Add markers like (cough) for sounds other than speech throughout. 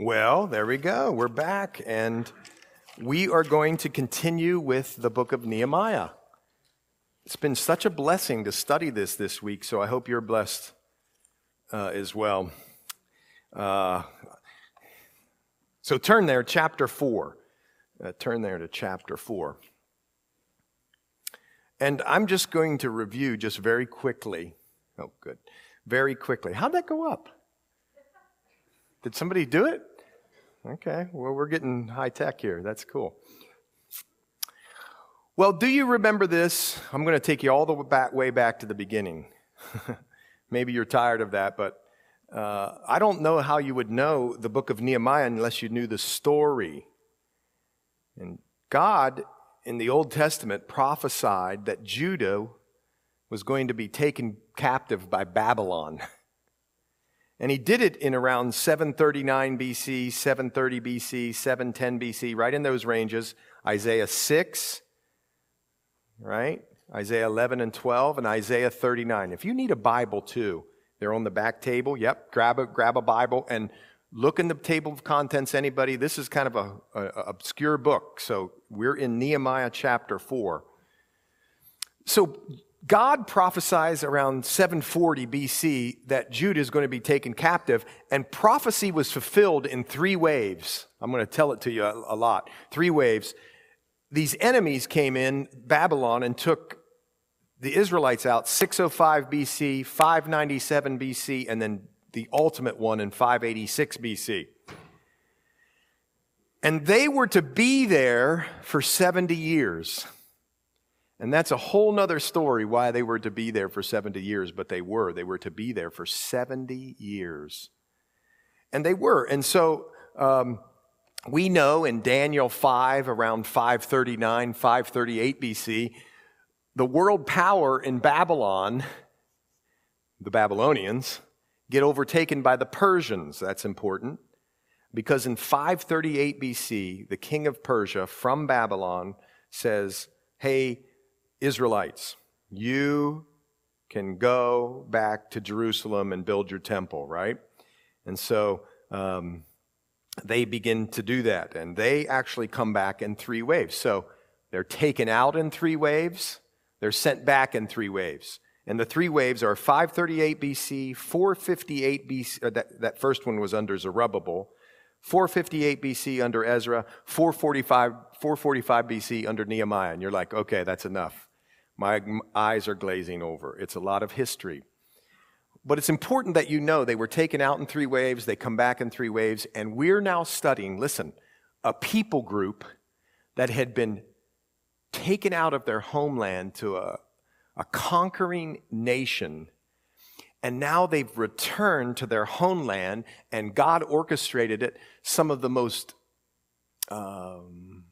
Well, there we go. We're back, and we are going to continue with the book of Nehemiah. It's been such a blessing to study this this week, so I hope you're blessed uh, as well. Uh, so turn there, chapter 4. Uh, turn there to chapter 4. And I'm just going to review just very quickly. Oh, good. Very quickly. How'd that go up? Did somebody do it? Okay, well, we're getting high tech here. That's cool. Well, do you remember this? I'm going to take you all the way back to the beginning. (laughs) Maybe you're tired of that, but uh, I don't know how you would know the book of Nehemiah unless you knew the story. And God, in the Old Testament, prophesied that Judah was going to be taken captive by Babylon. (laughs) And he did it in around 739 BC, 730 BC, 710 BC, right in those ranges. Isaiah 6, right? Isaiah 11 and 12, and Isaiah 39. If you need a Bible too, they're on the back table. Yep, grab a, grab a Bible and look in the table of contents, anybody. This is kind of a, obscure book. So we're in Nehemiah chapter 4. So God prophesies around 740 BC that Judah is going to be taken captive, and prophecy was fulfilled in three waves. I'm going to tell it to you a, lot. Three waves. These enemies came in, Babylon, and took the Israelites out 605 BC, 597 BC, and then the ultimate one in 586 BC. And they were to be there for 70 years. And that's a whole nother story why they were to be there for 70 years, but they were. They were to be there for 70 years. And they were. And so um, we know in Daniel 5, around 539, 538 BC, the world power in Babylon, the Babylonians, get overtaken by the Persians. That's important. Because in 538 BC, the king of Persia from Babylon says, Hey, Israelites, you can go back to Jerusalem and build your temple, right? And so um, they begin to do that, and they actually come back in three waves. So they're taken out in three waves, they're sent back in three waves. And the three waves are 538 BC, 458 BC, that, that first one was under Zerubbabel, 458 BC under Ezra, 445, 445 BC under Nehemiah. And you're like, okay, that's enough. My eyes are glazing over. It's a lot of history. But it's important that you know they were taken out in three waves, they come back in three waves, and we're now studying, listen, a people group that had been taken out of their homeland to a, a conquering nation. And now they've returned to their homeland, and God orchestrated it. Some of the most um,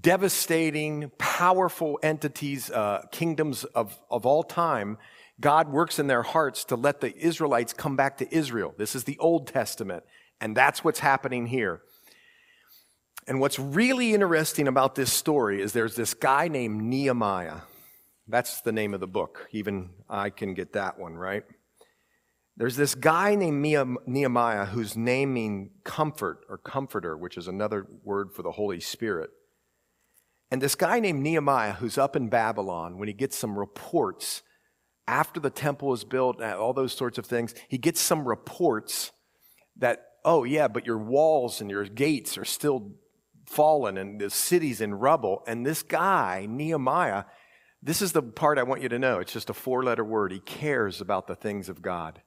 devastating, powerful entities, uh, kingdoms of, of all time, God works in their hearts to let the Israelites come back to Israel. This is the Old Testament, and that's what's happening here. And what's really interesting about this story is there's this guy named Nehemiah. That's the name of the book. Even I can get that one, right? There's this guy named Nehemiah whose name means comfort or comforter, which is another word for the Holy Spirit. And this guy named Nehemiah, who's up in Babylon, when he gets some reports after the temple is built, uh, all those sorts of things, he gets some reports that, oh, yeah, but your walls and your gates are still fallen and the city's in rubble. And this guy, Nehemiah, this is the part I want you to know. It's just a four letter word. He cares about the things of God.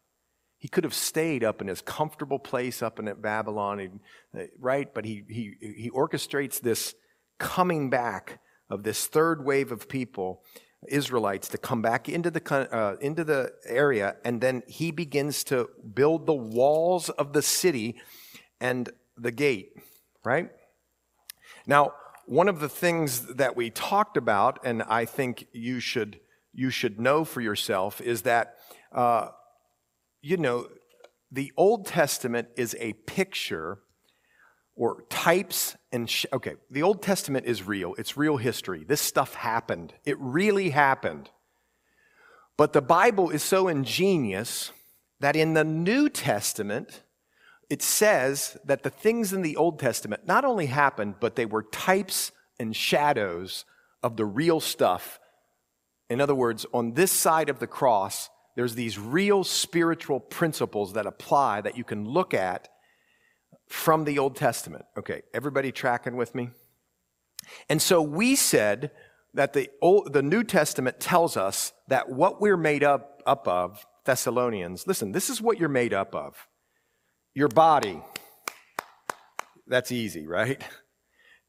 He could have stayed up in his comfortable place up in Babylon, right? But he, he, he orchestrates this coming back of this third wave of people, Israelites, to come back into the, uh, into the area, and then he begins to build the walls of the city and the gate, right? Now, one of the things that we talked about, and I think you should, you should know for yourself, is that, uh, you know, the Old Testament is a picture or types and sh- okay the old testament is real. It's real history. This stuff happened. It really happened. But the bible is so ingenious that in the new testament it says that the things in the Old Testament not only happened, but they were types and shadows of the real stuff. In other words, on this side of the cross, there's these real spiritual principles that apply that you can look at from the Old Testament. Okay, everybody tracking with me? And so we said that the, Old, the New Testament tells us that what we're made up, up of, Thessalonians, listen, this is what you're made up of your body. That's easy, right?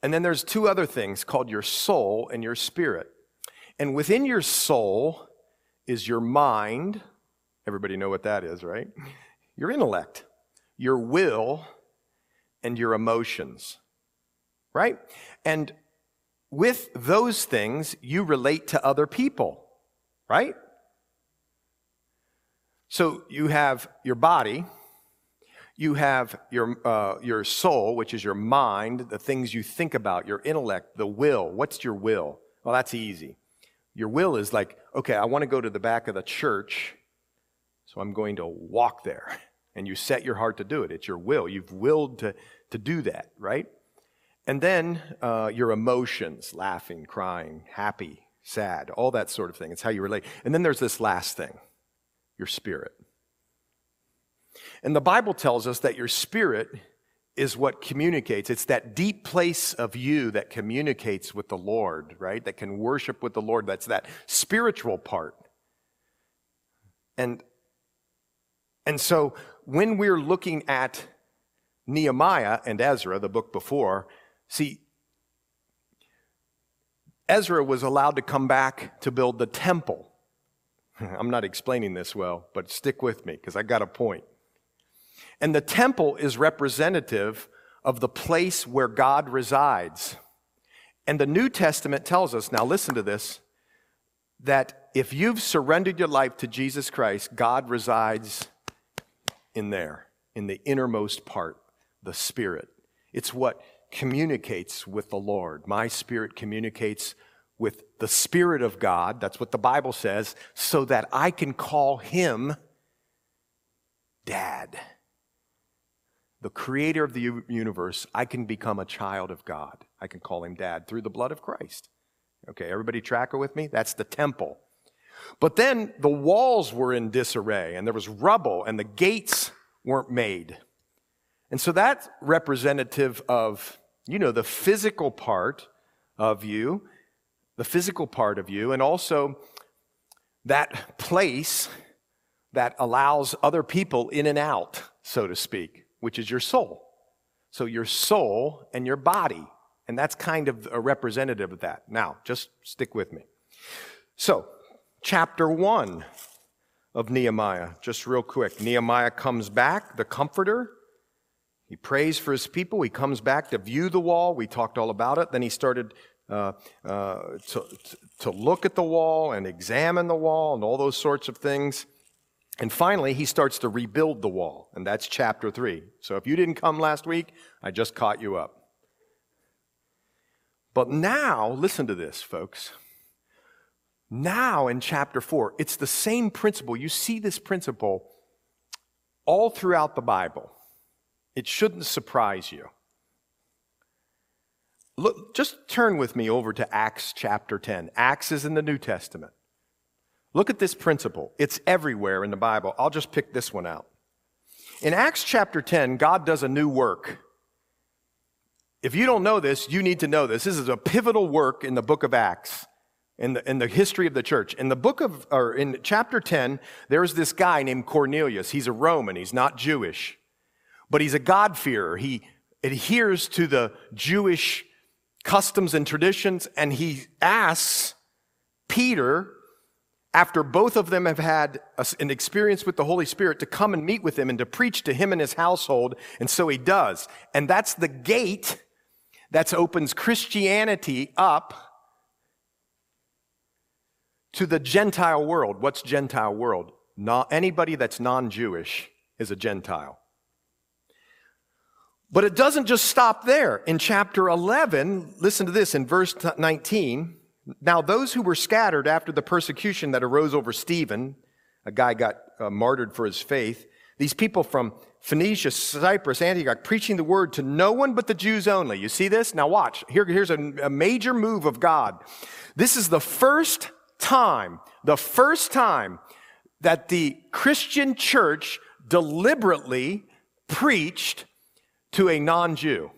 And then there's two other things called your soul and your spirit. And within your soul is your mind. Everybody know what that is, right? Your intellect, your will, and your emotions, right? And with those things, you relate to other people, right? So you have your body, you have your, uh, your soul, which is your mind, the things you think about, your intellect, the will. What's your will? Well, that's easy. Your will is like, okay, I want to go to the back of the church, so I'm going to walk there. And you set your heart to do it. It's your will. You've willed to, to do that, right? And then uh, your emotions laughing, crying, happy, sad, all that sort of thing. It's how you relate. And then there's this last thing your spirit. And the Bible tells us that your spirit is what communicates. It's that deep place of you that communicates with the Lord, right? That can worship with the Lord. That's that spiritual part. And, and so when we're looking at Nehemiah and Ezra, the book before, see, Ezra was allowed to come back to build the temple. (laughs) I'm not explaining this well, but stick with me because I got a point. And the temple is representative of the place where God resides. And the New Testament tells us, now listen to this, that if you've surrendered your life to Jesus Christ, God resides in there, in the innermost part, the Spirit. It's what communicates with the Lord. My spirit communicates with the Spirit of God. That's what the Bible says, so that I can call Him Dad the creator of the universe, I can become a child of God. I can call him dad through the blood of Christ. Okay, everybody tracker with me? That's the temple. But then the walls were in disarray and there was rubble and the gates weren't made. And so that's representative of, you know, the physical part of you, the physical part of you, and also that place that allows other people in and out, so to speak which is your soul. So your soul and your body. And that's kind of a representative of that. Now, just stick with me. So, chapter one of Nehemiah, just real quick. Nehemiah comes back, the comforter. He prays for his people. He comes back to view the wall. We talked all about it. Then he started uh, uh, to, to look at the wall and examine the wall and all those sorts of things. And finally, he starts to rebuild the wall, and that's chapter 3. So if you didn't come last week, I just caught you up. But now, listen to this, folks. Now in chapter 4, it's the same principle. You see this principle all throughout the Bible. It shouldn't surprise you. Look, just turn with me over to Acts chapter 10. Acts is in the New Testament. Look at this principle. It's everywhere in the Bible. I'll just pick this one out. In Acts chapter 10, God does a new work. If you don't know this, you need to know this. This is a pivotal work in the book of Acts, in the, in the history of the church. In the book of, or in chapter 10, there's this guy named Cornelius. He's a Roman, he's not Jewish, but he's a God-fearer. He adheres to the Jewish customs and traditions, and he asks Peter after both of them have had an experience with the Holy Spirit, to come and meet with him and to preach to him and his household. And so he does. And that's the gate that opens Christianity up to the Gentile world. What's Gentile world? Not anybody that's non-Jewish is a Gentile. But it doesn't just stop there. In chapter 11, listen to this in verse 19. Now, those who were scattered after the persecution that arose over Stephen, a guy got uh, martyred for his faith, these people from Phoenicia, Cyprus, Antioch, preaching the word to no one but the Jews only. You see this? Now watch. Here, here's a, a major move of God. This is the first time, the first time that the Christian church deliberately preached to a non-Jew.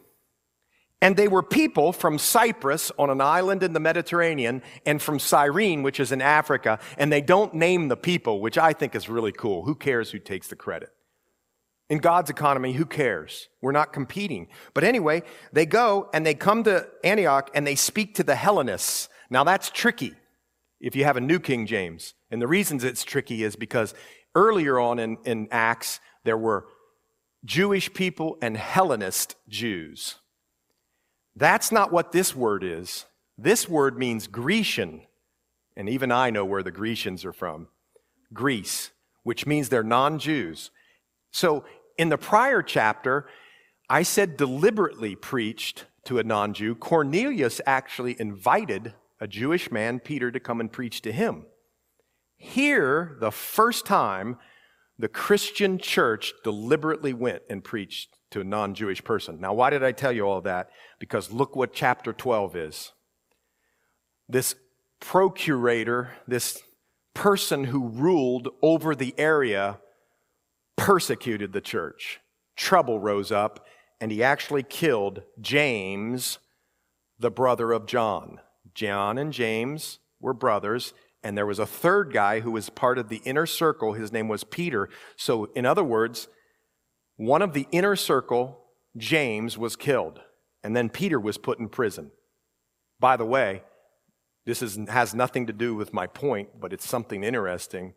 And they were people from Cyprus on an island in the Mediterranean and from Cyrene, which is in Africa, and they don't name the people, which I think is really cool. Who cares who takes the credit? In God's economy, who cares? We're not competing. But anyway, they go and they come to Antioch and they speak to the Hellenists. Now that's tricky if you have a New King James. And the reasons it's tricky is because earlier on in, in Acts, there were Jewish people and Hellenist Jews. That's not what this word is. This word means Grecian. And even I know where the Grecians are from Greece, which means they're non Jews. So in the prior chapter, I said deliberately preached to a non Jew. Cornelius actually invited a Jewish man, Peter, to come and preach to him. Here, the first time, the Christian church deliberately went and preached to a non Jewish person. Now, why did I tell you all that? Because look what chapter 12 is. This procurator, this person who ruled over the area, persecuted the church. Trouble rose up, and he actually killed James, the brother of John. John and James were brothers, and there was a third guy who was part of the inner circle. His name was Peter. So, in other words, one of the inner circle, James, was killed, and then Peter was put in prison. By the way, this is, has nothing to do with my point, but it's something interesting.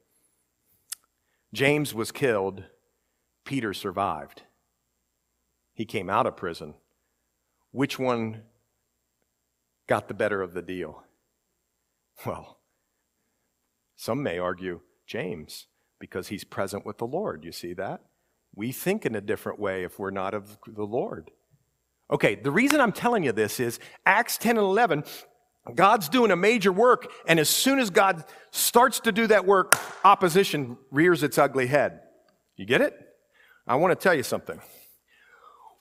James was killed, Peter survived. He came out of prison. Which one got the better of the deal? Well, some may argue James, because he's present with the Lord. You see that? We think in a different way if we're not of the Lord. Okay, the reason I'm telling you this is Acts 10 and 11, God's doing a major work, and as soon as God starts to do that work, opposition rears its ugly head. You get it? I want to tell you something.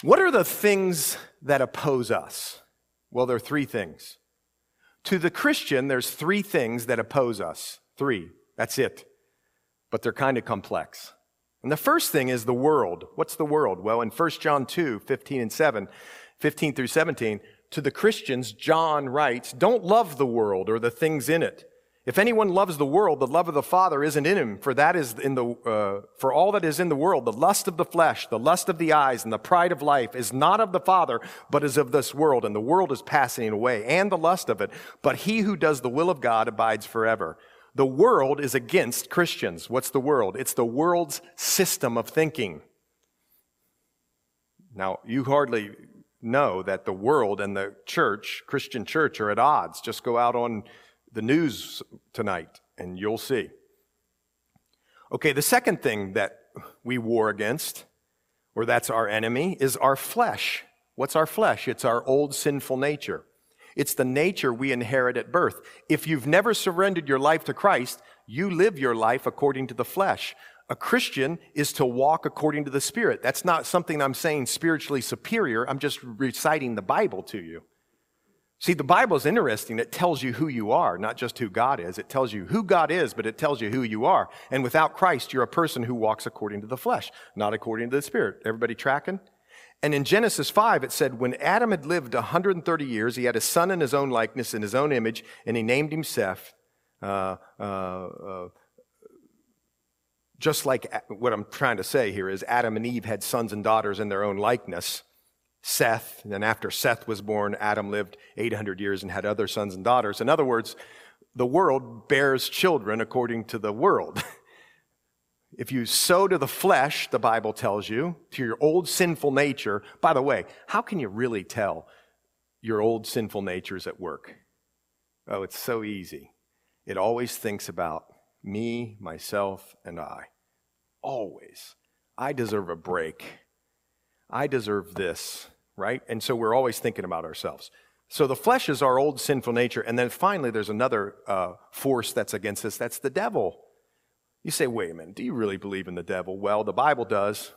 What are the things that oppose us? Well, there are three things. To the Christian, there's three things that oppose us. Three. That's it. But they're kind of complex. And the first thing is the world. What's the world? Well, in 1 John 2, 15 and 7, 15 through 17, to the Christians, John writes, Don't love the world or the things in it. If anyone loves the world, the love of the Father isn't in him, for that is in the, uh, for all that is in the world, the lust of the flesh, the lust of the eyes, and the pride of life is not of the Father, but is of this world, and the world is passing away, and the lust of it. But he who does the will of God abides forever. The world is against Christians. What's the world? It's the world's system of thinking. Now, you hardly know that the world and the church, Christian church, are at odds. Just go out on the news tonight and you'll see. Okay, the second thing that we war against, or that's our enemy, is our flesh. What's our flesh? It's our old sinful nature. It's the nature we inherit at birth. If you've never surrendered your life to Christ, you live your life according to the flesh. A Christian is to walk according to the Spirit. That's not something I'm saying spiritually superior. I'm just reciting the Bible to you. See, the Bible is interesting. It tells you who you are, not just who God is. It tells you who God is, but it tells you who you are. And without Christ, you're a person who walks according to the flesh, not according to the Spirit. Everybody tracking? And in Genesis 5, it said, when Adam had lived 130 years, he had a son in his own likeness, in his own image, and he named him Seth. Uh, uh, uh, just like what I'm trying to say here is Adam and Eve had sons and daughters in their own likeness. Seth, and after Seth was born, Adam lived 800 years and had other sons and daughters. In other words, the world bears children according to the world. (laughs) If you sow to the flesh, the Bible tells you, to your old sinful nature, by the way, how can you really tell your old sinful nature is at work? Oh, it's so easy. It always thinks about me, myself, and I. Always. I deserve a break. I deserve this, right? And so we're always thinking about ourselves. So the flesh is our old sinful nature. And then finally, there's another uh, force that's against us that's the devil. You say, wait a minute, do you really believe in the devil? Well, the Bible does.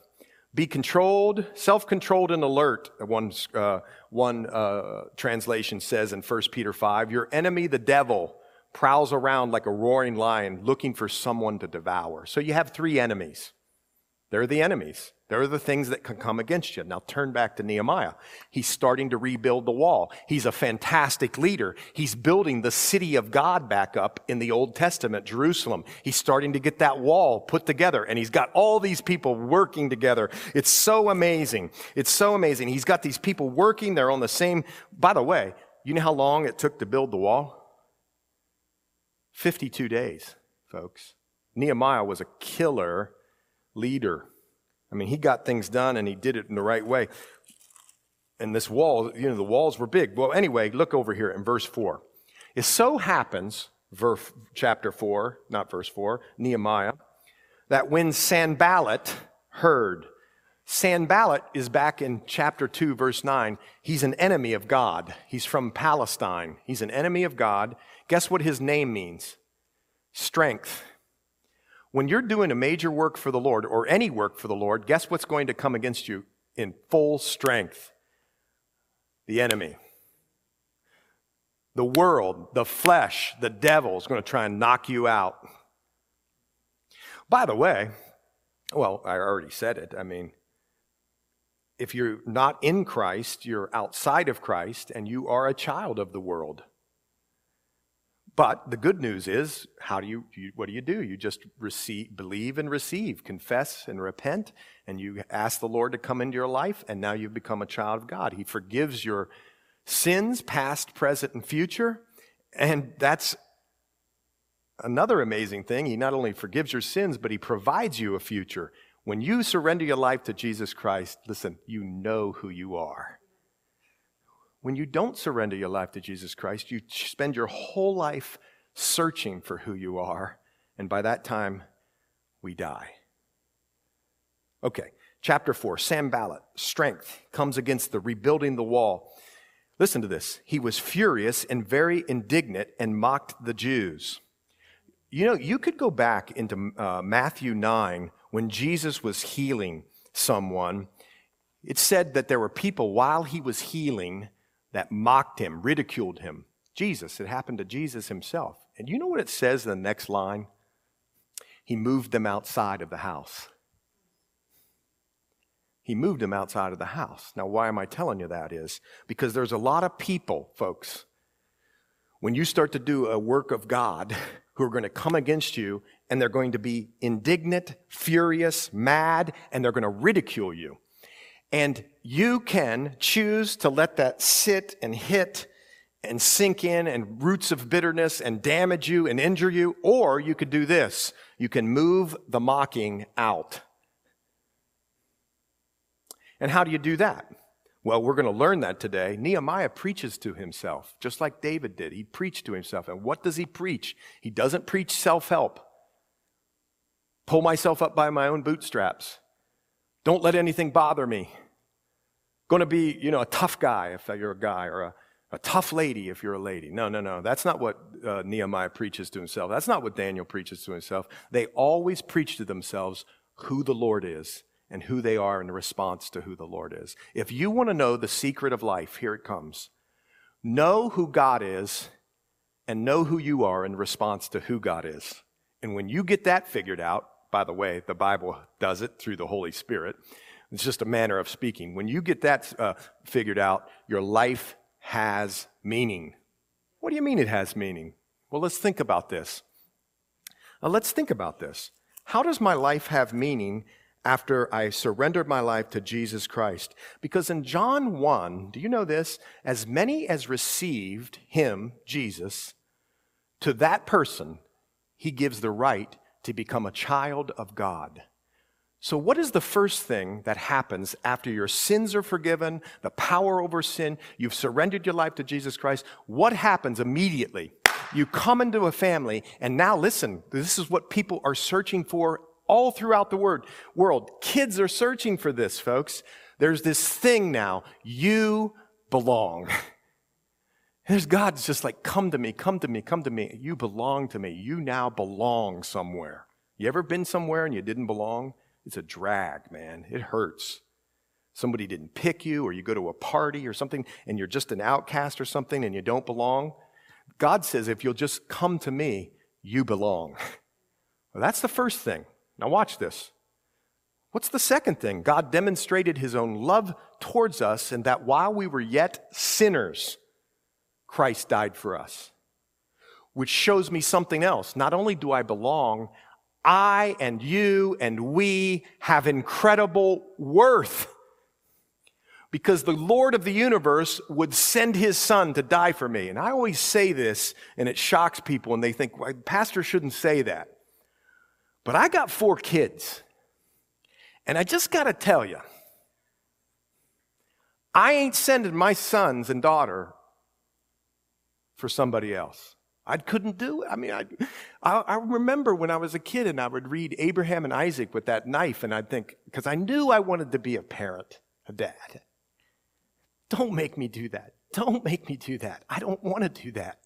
Be controlled, self controlled, and alert. One, uh, one uh, translation says in 1 Peter 5 Your enemy, the devil, prowls around like a roaring lion looking for someone to devour. So you have three enemies. They're the enemies. They're the things that can come against you. Now turn back to Nehemiah. He's starting to rebuild the wall. He's a fantastic leader. He's building the city of God back up in the Old Testament, Jerusalem. He's starting to get that wall put together and he's got all these people working together. It's so amazing. It's so amazing. He's got these people working. They're on the same, by the way, you know how long it took to build the wall? 52 days, folks. Nehemiah was a killer leader. I mean, he got things done and he did it in the right way. And this wall, you know, the walls were big. Well, anyway, look over here in verse 4. It so happens, verse, chapter 4, not verse 4, Nehemiah, that when Sanballat heard, Sanballat is back in chapter 2, verse 9. He's an enemy of God. He's from Palestine. He's an enemy of God. Guess what his name means? Strength. When you're doing a major work for the Lord or any work for the Lord, guess what's going to come against you in full strength? The enemy. The world, the flesh, the devil is going to try and knock you out. By the way, well, I already said it. I mean, if you're not in Christ, you're outside of Christ, and you are a child of the world. But the good news is, how do you, you, what do you do? You just receive, believe and receive, confess and repent, and you ask the Lord to come into your life, and now you've become a child of God. He forgives your sins, past, present, and future. And that's another amazing thing. He not only forgives your sins, but he provides you a future. When you surrender your life to Jesus Christ, listen, you know who you are. When you don't surrender your life to Jesus Christ, you spend your whole life searching for who you are, and by that time, we die. Okay, chapter 4 Sanballat, strength comes against the rebuilding the wall. Listen to this. He was furious and very indignant and mocked the Jews. You know, you could go back into uh, Matthew 9 when Jesus was healing someone. It said that there were people while he was healing that mocked him, ridiculed him. Jesus, it happened to Jesus himself. And you know what it says in the next line? He moved them outside of the house. He moved them outside of the house. Now, why am I telling you that is? Because there's a lot of people, folks, when you start to do a work of God, (laughs) who are going to come against you and they're going to be indignant, furious, mad, and they're going to ridicule you. And you can choose to let that sit and hit and sink in and roots of bitterness and damage you and injure you, or you could do this. You can move the mocking out. And how do you do that? Well, we're going to learn that today. Nehemiah preaches to himself, just like David did. He preached to himself. And what does he preach? He doesn't preach self help. Pull myself up by my own bootstraps. Don't let anything bother me going to be, you know, a tough guy if you're a guy, or a, a tough lady if you're a lady. No, no, no. That's not what uh, Nehemiah preaches to himself. That's not what Daniel preaches to himself. They always preach to themselves who the Lord is and who they are in response to who the Lord is. If you want to know the secret of life, here it comes. Know who God is and know who you are in response to who God is. And when you get that figured out, by the way, the Bible does it through the Holy Spirit. It's just a manner of speaking. When you get that uh, figured out, your life has meaning. What do you mean it has meaning? Well, let's think about this. Now, let's think about this. How does my life have meaning after I surrendered my life to Jesus Christ? Because in John 1, do you know this? As many as received him, Jesus, to that person, he gives the right to become a child of God. So, what is the first thing that happens after your sins are forgiven, the power over sin, you've surrendered your life to Jesus Christ? What happens immediately? You come into a family, and now listen, this is what people are searching for all throughout the world. Kids are searching for this, folks. There's this thing now, you belong. (laughs) There's God's just like, come to me, come to me, come to me. You belong to me. You now belong somewhere. You ever been somewhere and you didn't belong? It's a drag, man. It hurts. Somebody didn't pick you, or you go to a party or something, and you're just an outcast or something, and you don't belong. God says, if you'll just come to me, you belong. (laughs) Well, that's the first thing. Now, watch this. What's the second thing? God demonstrated his own love towards us, and that while we were yet sinners, Christ died for us. Which shows me something else. Not only do I belong, I and you and we have incredible worth because the Lord of the universe would send his son to die for me. And I always say this, and it shocks people, and they think, well, Pastor shouldn't say that. But I got four kids. And I just got to tell you, I ain't sending my sons and daughter for somebody else. I couldn't do it. I mean, I, I, I, remember when I was a kid and I would read Abraham and Isaac with that knife, and I'd think, because I knew I wanted to be a parent, a dad. Don't make me do that. Don't make me do that. I don't want to do that.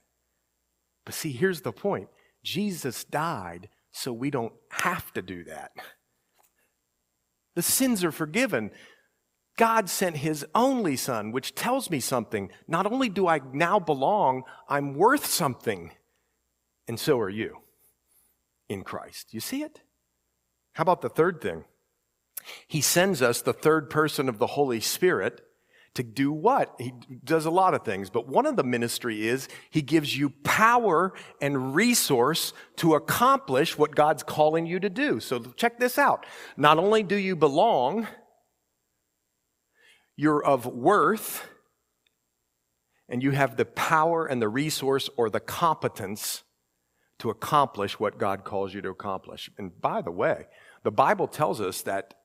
But see, here's the point Jesus died so we don't have to do that. The sins are forgiven. God sent his only son, which tells me something. Not only do I now belong, I'm worth something. And so are you in Christ. You see it? How about the third thing? He sends us the third person of the Holy Spirit to do what? He does a lot of things, but one of the ministry is he gives you power and resource to accomplish what God's calling you to do. So check this out. Not only do you belong, you're of worth, and you have the power and the resource or the competence to accomplish what God calls you to accomplish. And by the way, the Bible tells us that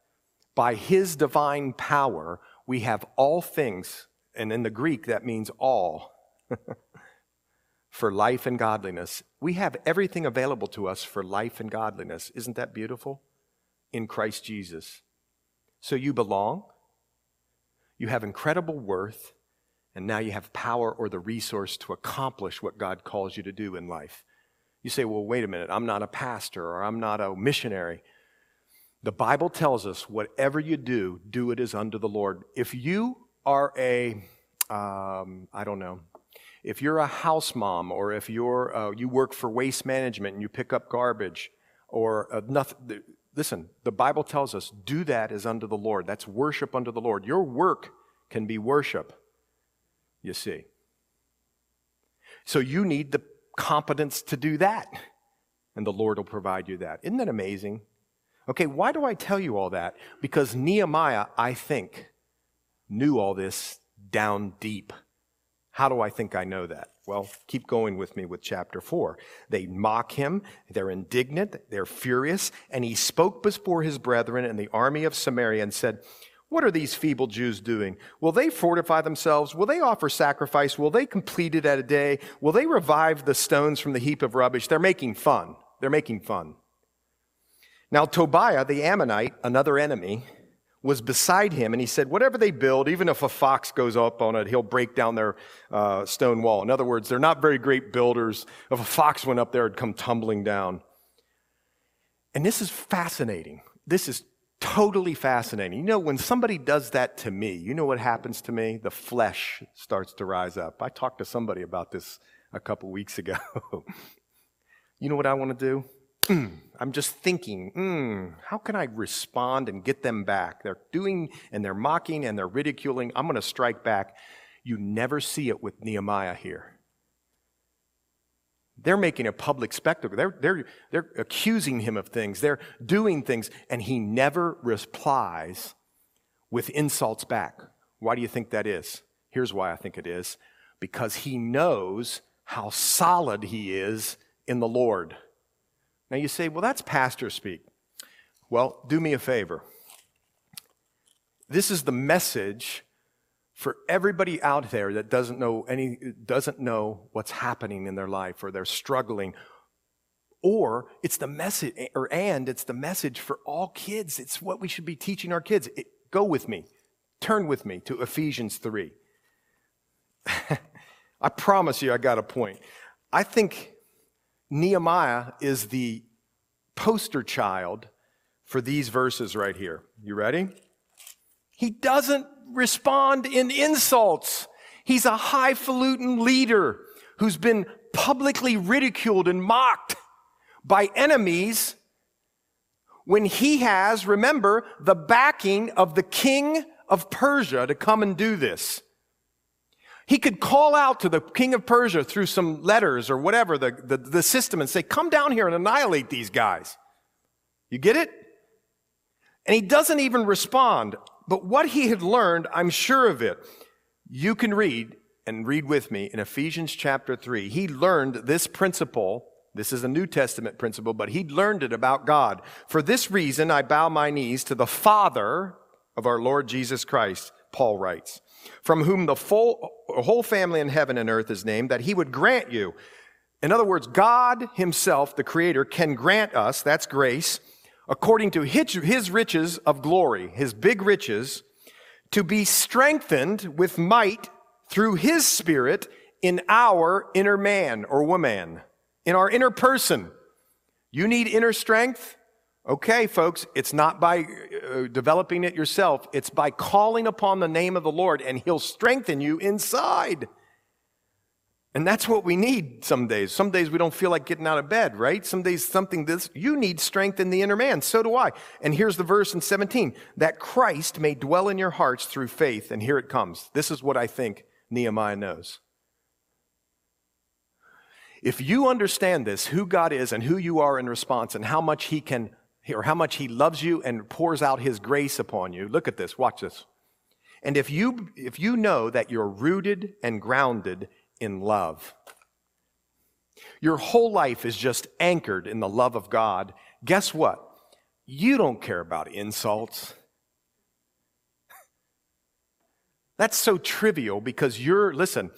by his divine power, we have all things, and in the Greek, that means all, (laughs) for life and godliness. We have everything available to us for life and godliness. Isn't that beautiful? In Christ Jesus. So you belong, you have incredible worth, and now you have power or the resource to accomplish what God calls you to do in life. You say, well, wait a minute, I'm not a pastor or I'm not a missionary. The Bible tells us whatever you do, do it as unto the Lord. If you are a, um, I don't know, if you're a house mom or if you're, uh, you work for waste management and you pick up garbage or uh, nothing, listen, the Bible tells us do that as unto the Lord. That's worship unto the Lord. Your work can be worship, you see. So you need the competence to do that, and the Lord will provide you that. Isn't that amazing? Okay, why do I tell you all that? Because Nehemiah, I think, knew all this down deep. How do I think I know that? Well, keep going with me with chapter 4. They mock him, they're indignant, they're furious, and he spoke before his brethren in the army of Samaria and said, What are these feeble Jews doing? Will they fortify themselves? Will they offer sacrifice? Will they complete it at a day? Will they revive the stones from the heap of rubbish? They're making fun. They're making fun. Now, Tobiah, the Ammonite, another enemy, was beside him, and he said, Whatever they build, even if a fox goes up on it, he'll break down their uh, stone wall. In other words, they're not very great builders. If a fox went up there, it'd come tumbling down. And this is fascinating. This is totally fascinating. You know, when somebody does that to me, you know what happens to me? The flesh starts to rise up. I talked to somebody about this a couple weeks ago. (laughs) you know what I want to do? (clears throat) I'm just thinking, mm, how can I respond and get them back? They're doing and they're mocking and they're ridiculing. I'm going to strike back. You never see it with Nehemiah here. They're making a public spectacle. They're, they're, they're accusing him of things. They're doing things, and he never replies with insults back. Why do you think that is? Here's why I think it is because he knows how solid he is in the Lord. Now you say, well, that's pastor speak. Well, do me a favor. This is the message for everybody out there that doesn't know any doesn't know what's happening in their life or they're struggling. Or it's the message or and it's the message for all kids. It's what we should be teaching our kids. It, go with me. Turn with me to ephesians 3 (laughs) i promise you i got a point. I think Nehemiah is the poster child for these verses right here. You ready? He doesn't respond in insults. He's a highfalutin leader who's been publicly ridiculed and mocked by enemies when he has, remember, the backing of the king of Persia to come and do this. He could call out to the king of Persia through some letters or whatever, the, the, the, system, and say, Come down here and annihilate these guys. You get it? And he doesn't even respond. But what he had learned, I'm sure of it. You can read and read with me in Ephesians chapter 3. He learned this principle. This is a New Testament principle, but he learned it about God. For this reason, I bow my knees to the Father of our Lord Jesus Christ, Paul writes, from whom the full, whole family in heaven and earth is named, that he would grant you. In other words, God himself, the creator, can grant us, that's grace, according to his riches of glory, his big riches, to be strengthened with might through his spirit in our inner man or woman, in our inner person. You need inner strength? Okay, folks, it's not by uh, developing it yourself, it's by calling upon the name of the Lord, and he'll strengthen you inside. And that's what we need some days. Some days we don't feel like getting out of bed, right? Some days something this, you need strength in the inner man. So do I. And here's the verse in 17 that Christ may dwell in your hearts through faith. And here it comes. This is what I think Nehemiah knows. If you understand this, who God is and who you are in response and how much he can, or how much he loves you and pours out his grace upon you, look at this, watch this. And if you, if you know that you're rooted and grounded in love. Your whole life is just anchored in the love of God. Guess what? You don't care about insults. (laughs) That's so trivial because you're, listen,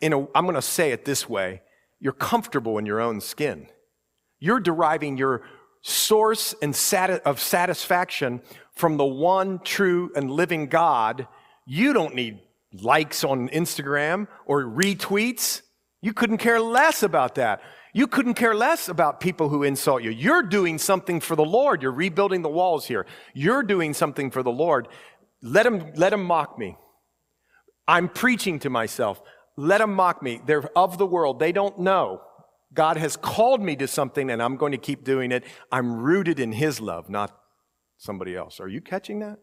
in a, I'm going to say it this way you're comfortable in your own skin. You're deriving your source and sati- of satisfaction from the one true and living God. You don't need likes on Instagram or retweets. You couldn't care less about that. You couldn't care less about people who insult you. You're doing something for the Lord. You're rebuilding the walls here. You're doing something for the Lord. Let them, let them mock me. I'm preaching to myself. Let them mock me. They're of the world. They don't know. God has called me to something and I'm going to keep doing it. I'm rooted in His love, not somebody else. Are you catching that?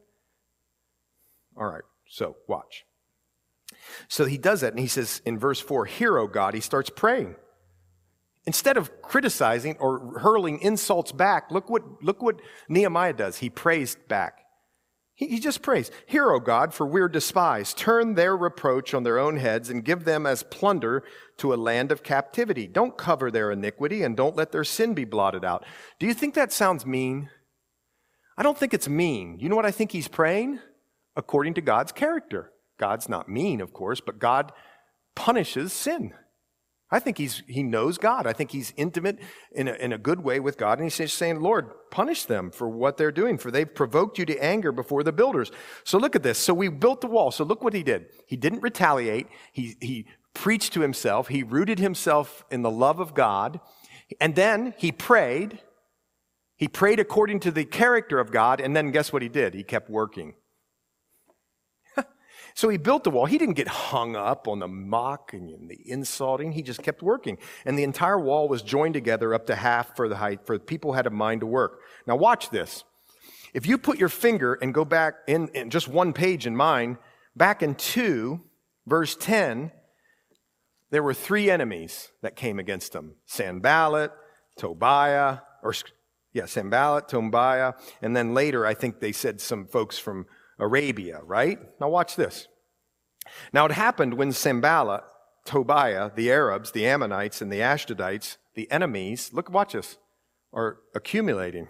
All right. So watch. So he does that, and he says in verse 4, Hear, O God, he starts praying. Instead of criticizing or hurling insults back, look what, look what Nehemiah does. He prays back. He, he just prays, Hear, O God, for we're despised. Turn their reproach on their own heads and give them as plunder to a land of captivity. Don't cover their iniquity and don't let their sin be blotted out. Do you think that sounds mean? I don't think it's mean. You know what I think he's praying? According to God's character. God's not mean, of course, but God punishes sin. I think he's, he knows God. I think he's intimate in a, in a good way with God. And he's saying, Lord, punish them for what they're doing, for they've provoked you to anger before the builders. So look at this. So we built the wall. So look what he did. He didn't retaliate. He, he preached to himself. He rooted himself in the love of God. And then he prayed. He prayed according to the character of God. And then guess what he did? He kept working. So he built the wall. He didn't get hung up on the mocking and the insulting. He just kept working. And the entire wall was joined together up to half for the height, for people had a mind to work. Now watch this. If you put your finger and go back in, in just one page in mine, back in 2, verse 10, there were three enemies that came against them Sanballat, Tobiah, or yeah, Sanballat, Tobiah, and then later I think they said some folks from Arabia, right? Now watch this. Now it happened when Sanballat, Tobiah, the Arabs, the Ammonites, and the Ashdodites, the enemies, look, watch this, are accumulating.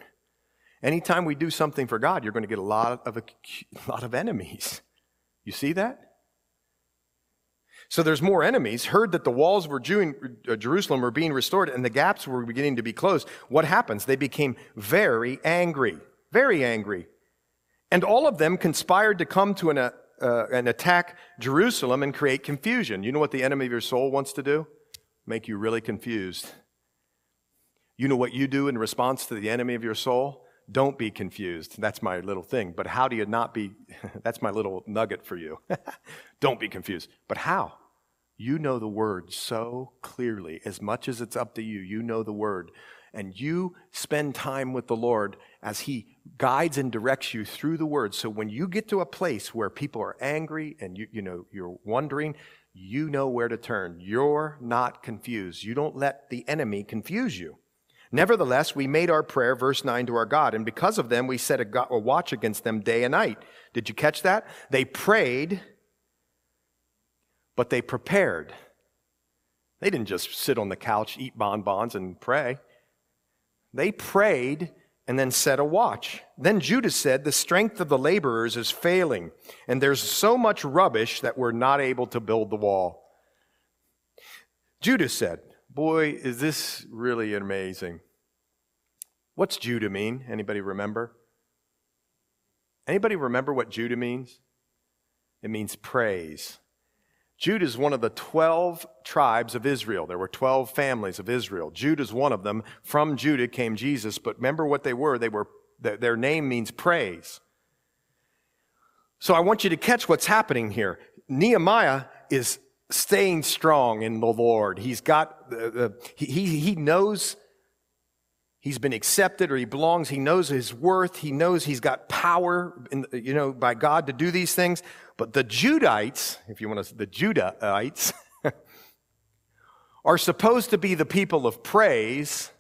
Anytime we do something for God, you're going to get a lot of, a (laughs) lot of enemies. You see that? So there's more enemies, heard that the walls were uh, Jerusalem were being restored and the gaps were beginning to be closed. What happens? They became very angry, very angry. And all of them conspired to come to an, uh, uh, attack Jerusalem and create confusion. You know what the enemy of your soul wants to do? Make you really confused. You know what you do in response to the enemy of your soul? don't be confused. That's my little thing. But how do you not be? (laughs) That's my little nugget for you. (laughs) don't be confused. But how? You know the word so clearly. As much as it's up to you, you know the word. And you spend time with the Lord as He guides and directs you through the word. So when you get to a place where people are angry and you, you know, you're wondering, you know where to turn. You're not confused. You don't let the enemy confuse you. Nevertheless, we made our prayer, verse 9, to our God, and because of them, we set a, a watch against them day and night. Did you catch that? They prayed, but they prepared. They didn't just sit on the couch, eat bonbons, and pray. They prayed and then set a watch. Then Judah said, The strength of the laborers is failing, and there's so much rubbish that we're not able to build the wall. Judah said, Boy, is this really amazing. What's Judah mean? Anybody remember? Anybody remember what Judah means? It means praise. Judah is one of the 12 tribes of Israel. There were 12 families of Israel. Judah is one of them. From Judah came Jesus, but remember what they were? They were their name means praise. So I want you to catch what's happening here. Nehemiah is staying strong in the Lord. He's got, uh, he, he knows he's been accepted or he belongs. He knows his worth. He knows he's got power, in, you know, by God to do these things. But the Judites, if you want to, the Judahites, (laughs) are supposed to be the people of praise.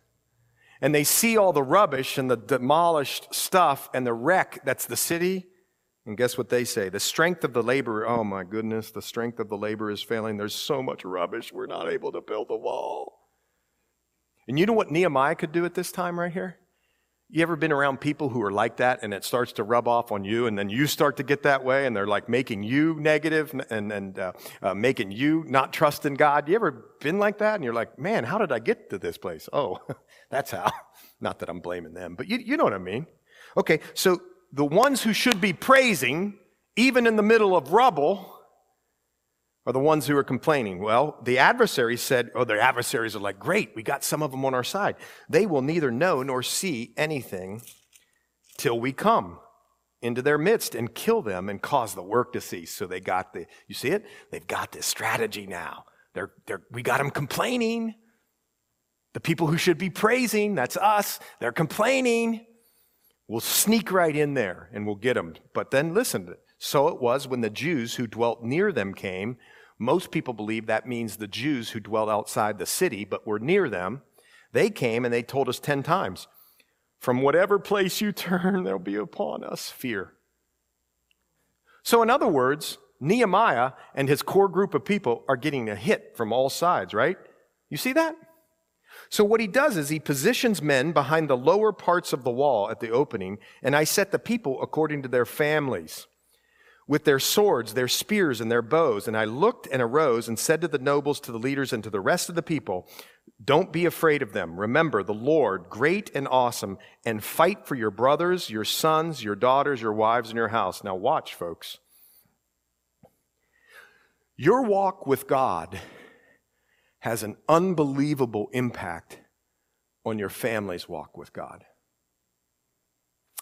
And they see all the rubbish and the demolished stuff and the wreck that's the city and guess what they say? The strength of the labor, oh my goodness, the strength of the labor is failing. There's so much rubbish, we're not able to build the wall. And you know what Nehemiah could do at this time right here? You ever been around people who are like that and it starts to rub off on you and then you start to get that way and they're like making you negative and, and uh, uh, making you not trust in God? You ever been like that and you're like, man, how did I get to this place? Oh, (laughs) that's how. (laughs) Not that I'm blaming them, but you, you know what I mean. Okay, so the ones who should be praising, even in the middle of rubble, are the ones who are complaining. Well, the adversaries said, Oh, their adversaries are like, Great, we got some of them on our side. They will neither know nor see anything till we come into their midst and kill them and cause the work to cease. So they got the, you see it? They've got this strategy now. They're, they're, we got them complaining. The people who should be praising, that's us, they're complaining. We'll sneak right in there and we'll get them. But then listen, so it was when the Jews who dwelt near them came. Most people believe that means the Jews who dwelt outside the city but were near them. They came and they told us 10 times, From whatever place you (laughs) turn, there'll be upon us fear. So, in other words, Nehemiah and his core group of people are getting a hit from all sides, right? You see that? So what he does is he positions men behind the lower parts of the wall at the opening, and I set the people according to their families, with their swords, their spears, and their bows. And I looked and arose and said to the nobles, to the leaders, and to the rest of the people, Don't be afraid of them. Remember the Lord, great and awesome, and fight for your brothers, your sons, your daughters, your wives, and your house. Now watch, folks. Your walk with God has an unbelievable impact on your family's walk with God.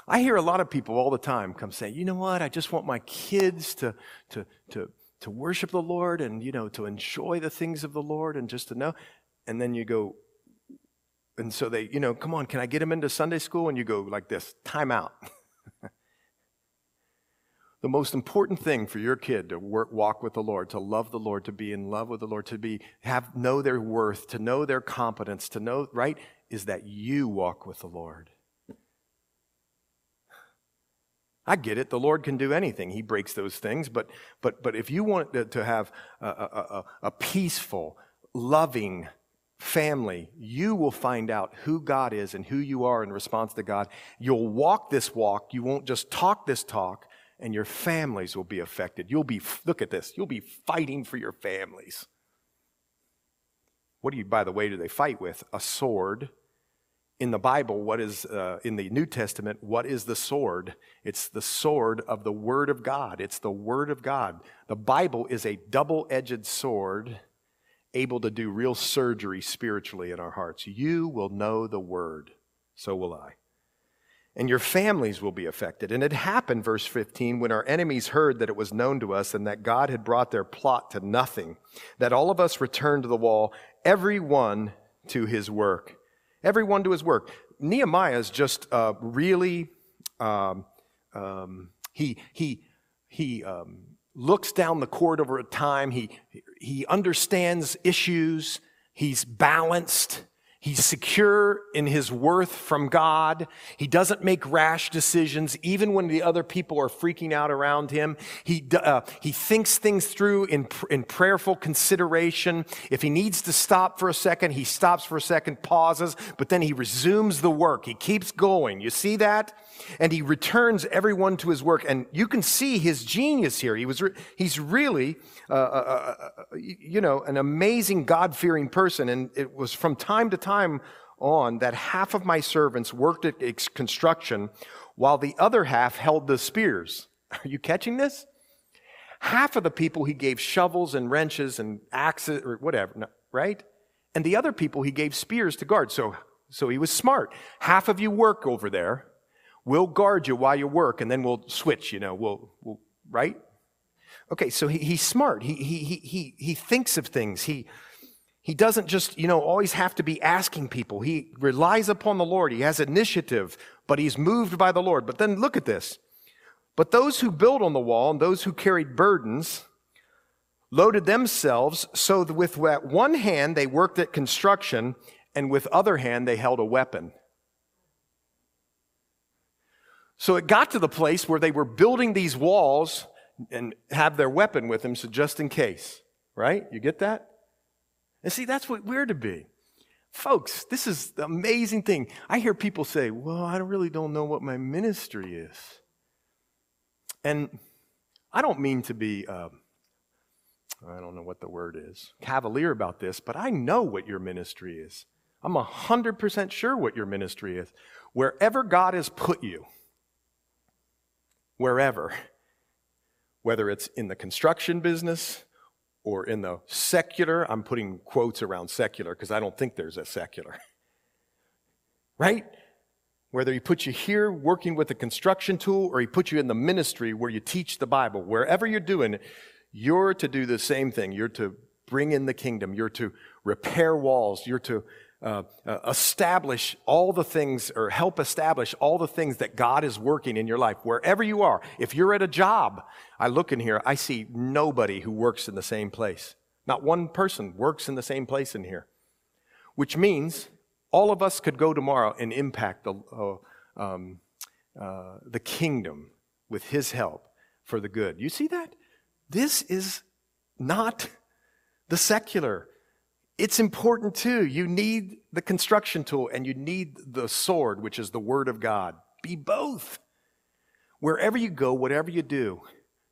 I hear a lot of people all the time come say, you know what, I just want my kids to, to, to, to worship the Lord and, you know, to enjoy the things of the Lord and just to know. And then you go, and so they, you know, come on, can I get them into Sunday school? And you go like this, time out. (laughs) the most important thing for your kid to work, walk with the Lord, to love the Lord, to be in love with the Lord, to be have know their worth, to know their competence, to know right is that you walk with the Lord. I get it. The Lord can do anything. He breaks those things. But, but, but if you want to, have a, a, a peaceful, loving family, you will find out who God is and who you are in response to God. You'll walk this walk. You won't just talk this talk and your families will be affected. You'll be, look at this, you'll be fighting for your families. What do you, by the way, do they fight with? A sword. In the Bible, what is, uh, in the New Testament, what is the sword? It's the sword of the Word of God. It's the Word of God. The Bible is a double edged sword able to do real surgery spiritually in our hearts. You will know the Word. So will I. and your families will be affected. And it happened, verse 15, when our enemies heard that it was known to us and that God had brought their plot to nothing, that all of us returned to the wall, every one to his work. Everyone to his work. Nehemiah is just uh, really, um, um, he, he, he um, looks down the court over a time. He, he understands issues. He's balanced. He's secure in his worth from God. He doesn't make rash decisions, even when the other people are freaking out around him. He, uh, he thinks things through in, in prayerful consideration. If he needs to stop for a second, he stops for a second, pauses, but then he resumes the work. He keeps going. You see that? And he returns everyone to his work. And you can see his genius here. He was, re- he's really, uh, uh, uh, uh you know, an amazing God fearing person. And it was from time to time on that half of my servants worked at construction while the other half held the spears. (laughs) Are you catching this? Half of the people he gave shovels and wrenches and axes or whatever, right? And the other people he gave spears to guard. So, so he was smart. Half of you work over there We'll guard you while you work, and then we'll switch, you know, we'll, we'll right? Okay, so he, he's smart. He, he, he, he thinks of things. He, he doesn't just, you know, always have to be asking people. He relies upon the Lord. He has initiative, but he's moved by the Lord. But then look at this. But those who built on the wall and those who carried burdens loaded themselves so that with one hand they worked at construction and with other hand they held a weapon. So it got to the place where they were building these walls and have their weapon with them, so just in case, right? You get that? And see, that's what we're to be. Folks, this is the amazing thing. I hear people say, Well, I really don't know what my ministry is. And I don't mean to be, uh, I don't know what the word is, cavalier about this, but I know what your ministry is. I'm 100% sure what your ministry is. Wherever God has put you, wherever, whether it's in the construction business or in the secular, I'm putting quotes around secular because I don't think there's a secular. (laughs) Right? Whether he puts you here working with a construction tool or he puts you in the ministry where you teach the Bible, wherever you're doing, it, you're to do the same thing. You're to bring in the kingdom. You're to repair walls. You're to uh, uh, establish all the things or help establish all the things that God is working in your life, wherever you are. If you're at a job, I look in here, I see nobody who works in the same place. Not one person works in the same place in here, which means all of us could go tomorrow and impact the, uh, um, uh, the kingdom with His help for the good. You see that? This is not the secular it's important too. You need the construction tool and you need the sword, which is the Word of God. Be both. Wherever you go, whatever you do,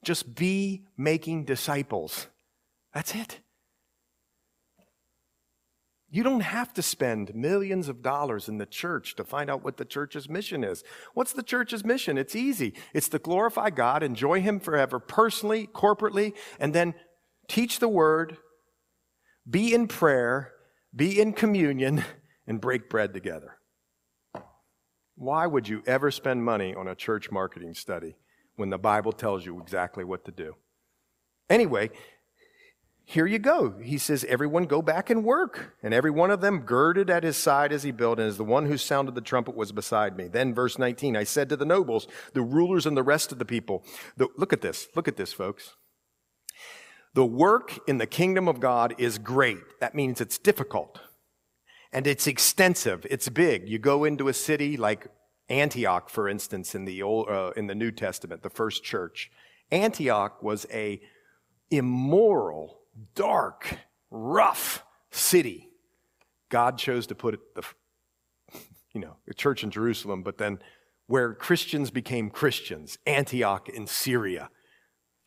just be making disciples. That's it. You don't have to spend millions of dollars in the church to find out what the church's mission is. What's the church's mission? It's easy. It's to glorify God, enjoy Him forever, personally, corporately, and then teach the word, be in prayer, be in communion, and break bread together. Why would you ever spend money on a church marketing study when the Bible tells you exactly what to do? Anyway, here you go. He says, Everyone go back and work. And every one of them girded at his side as he built, and as the one who sounded the trumpet was beside me. Then, verse 19, I said to the nobles, the rulers, and the rest of the people, the, look at this, look at this, folks. The work in the kingdom of God is great. That means it's difficult. And it's extensive. It's big. You go into a city like Antioch, for instance, in the, Old, uh, in the New Testament, the first church. Antioch was a immoral, dark, rough city. God chose to put the, (laughs) you know, the church in Jerusalem, but then where Christians became Christians, Antioch in Syria.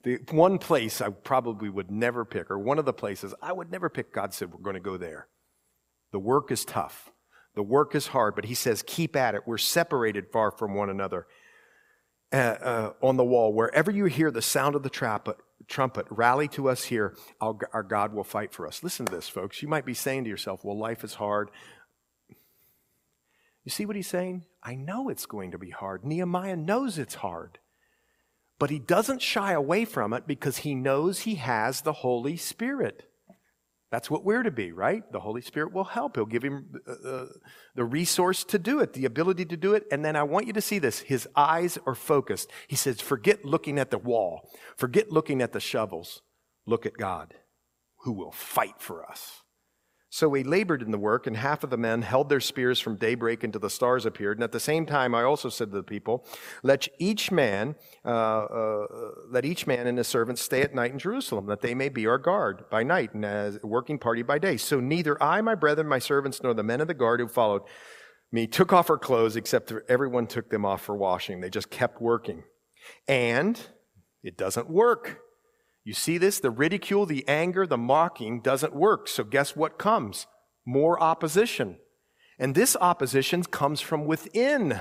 The one place I probably would never pick, or one of the places I would never pick, God said, we're going to go there. The work is tough. The work is hard, but He says, keep at it. We're separated far from one another. Uh, uh, on the wall, wherever you hear the sound of the trumpet, trumpet rally to us here. Our, our God will fight for us. Listen to this, folks. You might be saying to yourself, well, life is hard. You see what he's saying? I know it's going to be hard. Nehemiah knows it's hard. But he doesn't shy away from it because he knows he has the Holy Spirit. That's what we're to be, right? The Holy Spirit will help. He'll give him uh, uh, the resource to do it, the ability to do it. And then I want you to see this. His eyes are focused. He says, forget looking at the wall, forget looking at the shovels. Look at God, who will fight for us. So we labored in the work, and half of the men held their spears from daybreak until the stars appeared. And at the same time, I also said to the people, "Let each man, uh, uh, let each man and his servant stay at night in Jerusalem, that they may be our guard by night and as a working party by day. So neither I, my brethren, my servants, nor the men of the guard who followed me took off our clothes, except everyone took them off for washing. They just kept working, and it doesn't work." You see this? The ridicule, the anger, the mocking doesn't work. So guess what comes? More opposition. And this opposition comes from within.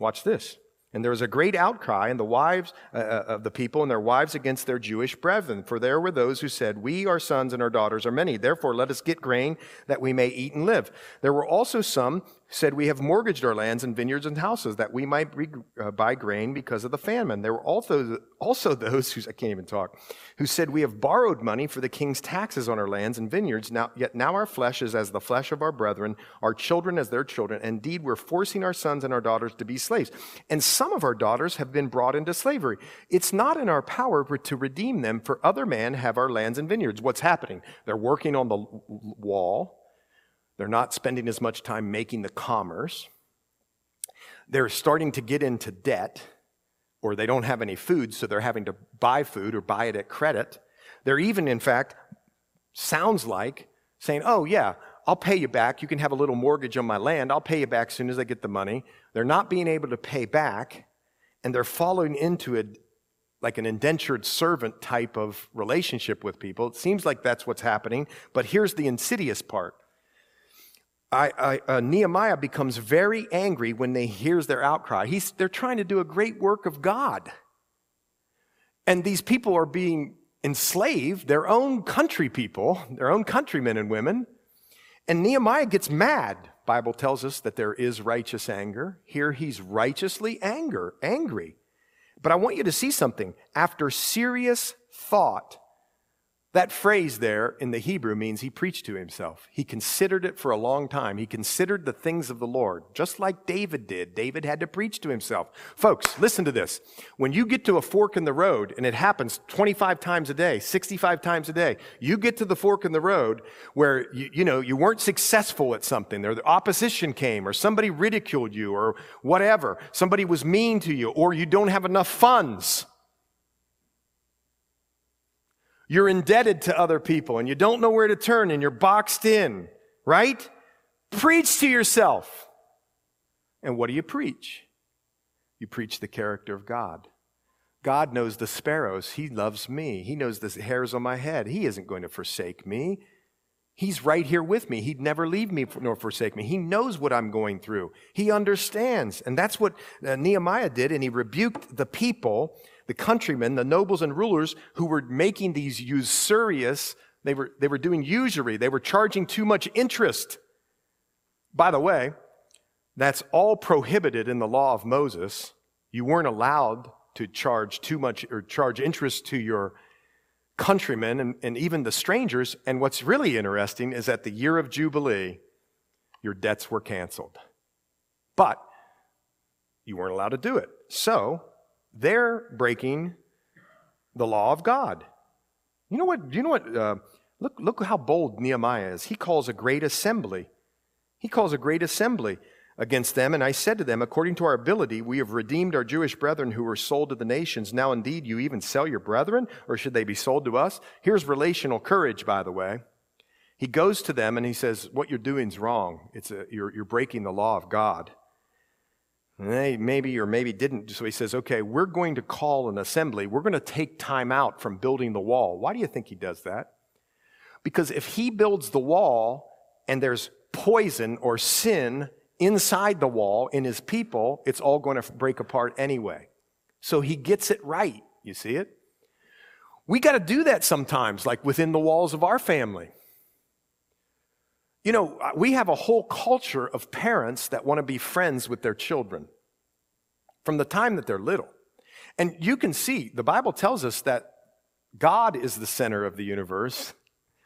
Watch this. And there was a great outcry, and the wives uh, uh, of the people and their wives against their Jewish brethren. For there were those who said, We, our sons, and our daughters are many. Therefore, let us get grain that we may eat and live. There were also some said, We have mortgaged our lands and vineyards and houses that we might re- uh, buy grain because of the famine. There were also, also those who, I can't even talk, who said, We have borrowed money for the king's taxes on our lands and vineyards. Now, yet now our flesh is as the flesh of our brethren, our children as their children. Indeed, we're forcing our sons and our daughters to be slaves. And some of our daughters have been brought into slavery. It's not in our power to redeem them, for other men have our lands and vineyards. What's happening? They're working on the wall they're not spending as much time making the commerce. They're starting to get into debt, or they don't have any food, so they're having to buy food or buy it at credit. They're even, in fact, sounds like saying, Oh, yeah, I'll pay you back. You can have a little mortgage on my land. I'll pay you back as soon as I get the money. They're not being able to pay back, and they're falling into it like an indentured servant type of relationship with people. It seems like that's what's happening, but here's the insidious part. I, I, uh, Nehemiah becomes very angry when they hears their outcry. He's, they're trying to do a great work of God. And these people are being enslaved, their own country people, their own countrymen and women. And Nehemiah gets mad. Bible tells us that there is righteous anger. Here he's righteously anger, angry. But I want you to see something. After serious thought, that phrase there in the Hebrew means he preached to himself. He considered it for a long time. He considered the things of the Lord, just like David did. David had to preach to himself. Folks, listen to this. When you get to a fork in the road, and it happens 25 times a day, 65 times a day, you get to the fork in the road where you, you know you weren't successful at something, or the opposition came, or somebody ridiculed you, or whatever. Somebody was mean to you, or you don't have enough funds. You're indebted to other people and you don't know where to turn and you're boxed in, right? Preach to yourself. And what do you preach? You preach the character of God. God knows the sparrows. He loves me. He knows the hairs on my head. He isn't going to forsake me. He's right here with me. He'd never leave me nor forsake me. He knows what I'm going through. He understands. And that's what uh, Nehemiah did. And he rebuked the people the countrymen, the nobles and rulers who were making these usurious, they were, they were doing usury, they were charging too much interest. By the way, that's all prohibited in the law of Moses. You weren't allowed to charge too much or charge interest to your countrymen and, and even the strangers. And what's really interesting is that the year of Jubilee, your debts were canceled. But you weren't allowed to do it. So they're breaking the law of God. You know what? You know what? Uh, look, look how bold Nehemiah is. He calls a great assembly. He calls a great assembly against them. And I said to them, According to our ability, we have redeemed our Jewish brethren who were sold to the nations. Now, indeed, you even sell your brethren, or should they be sold to us? Here's relational courage, by the way. He goes to them and he says, What you're doing is wrong. It's a, you're, you're breaking the law of God. And they maybe or maybe didn't. So he says, okay, we're going to call an assembly. We're going to take time out from building the wall. Why do you think he does that? Because if he builds the wall and there's poison or sin inside the wall in his people, it's all going to break apart anyway. So he gets it right. You see it? We got to do that sometimes, like within the walls of our family. You know, uh, we have a whole culture of parents that want to be friends with their children from the time that they're little. And you can see, the Bible tells us that God is the center of the universe.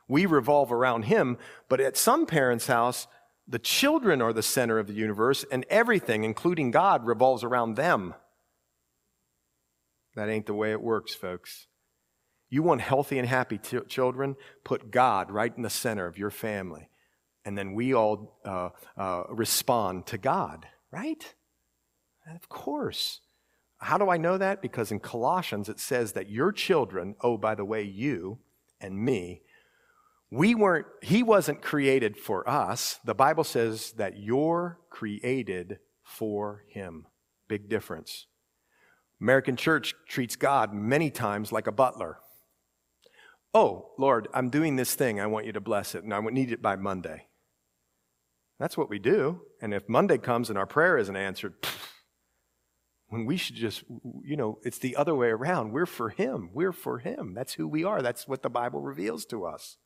We revolve around Him, but at some parents' house, the children are the center of the universe, and everything, including God, revolves around them. That ain't the way it works, folks. You want healthy and happy t- children? Put God right in the center of your family. And then we all uh, uh, respond to God, right? Of course. How do I know that? Because in Colossians it says that your children, oh, by the way, you and me, we weren't, he wasn't created for us. The Bible says that you're created for him. Big difference. American church treats God many times like a butler. Oh, Lord, I'm doing this thing. I want you to bless it, and I need it by Monday. That's what we do. And if Monday comes and our prayer isn't answered, when we should just, you know, it's the other way around. We're for Him. We're for Him. That's who we are. That's what the Bible reveals to us.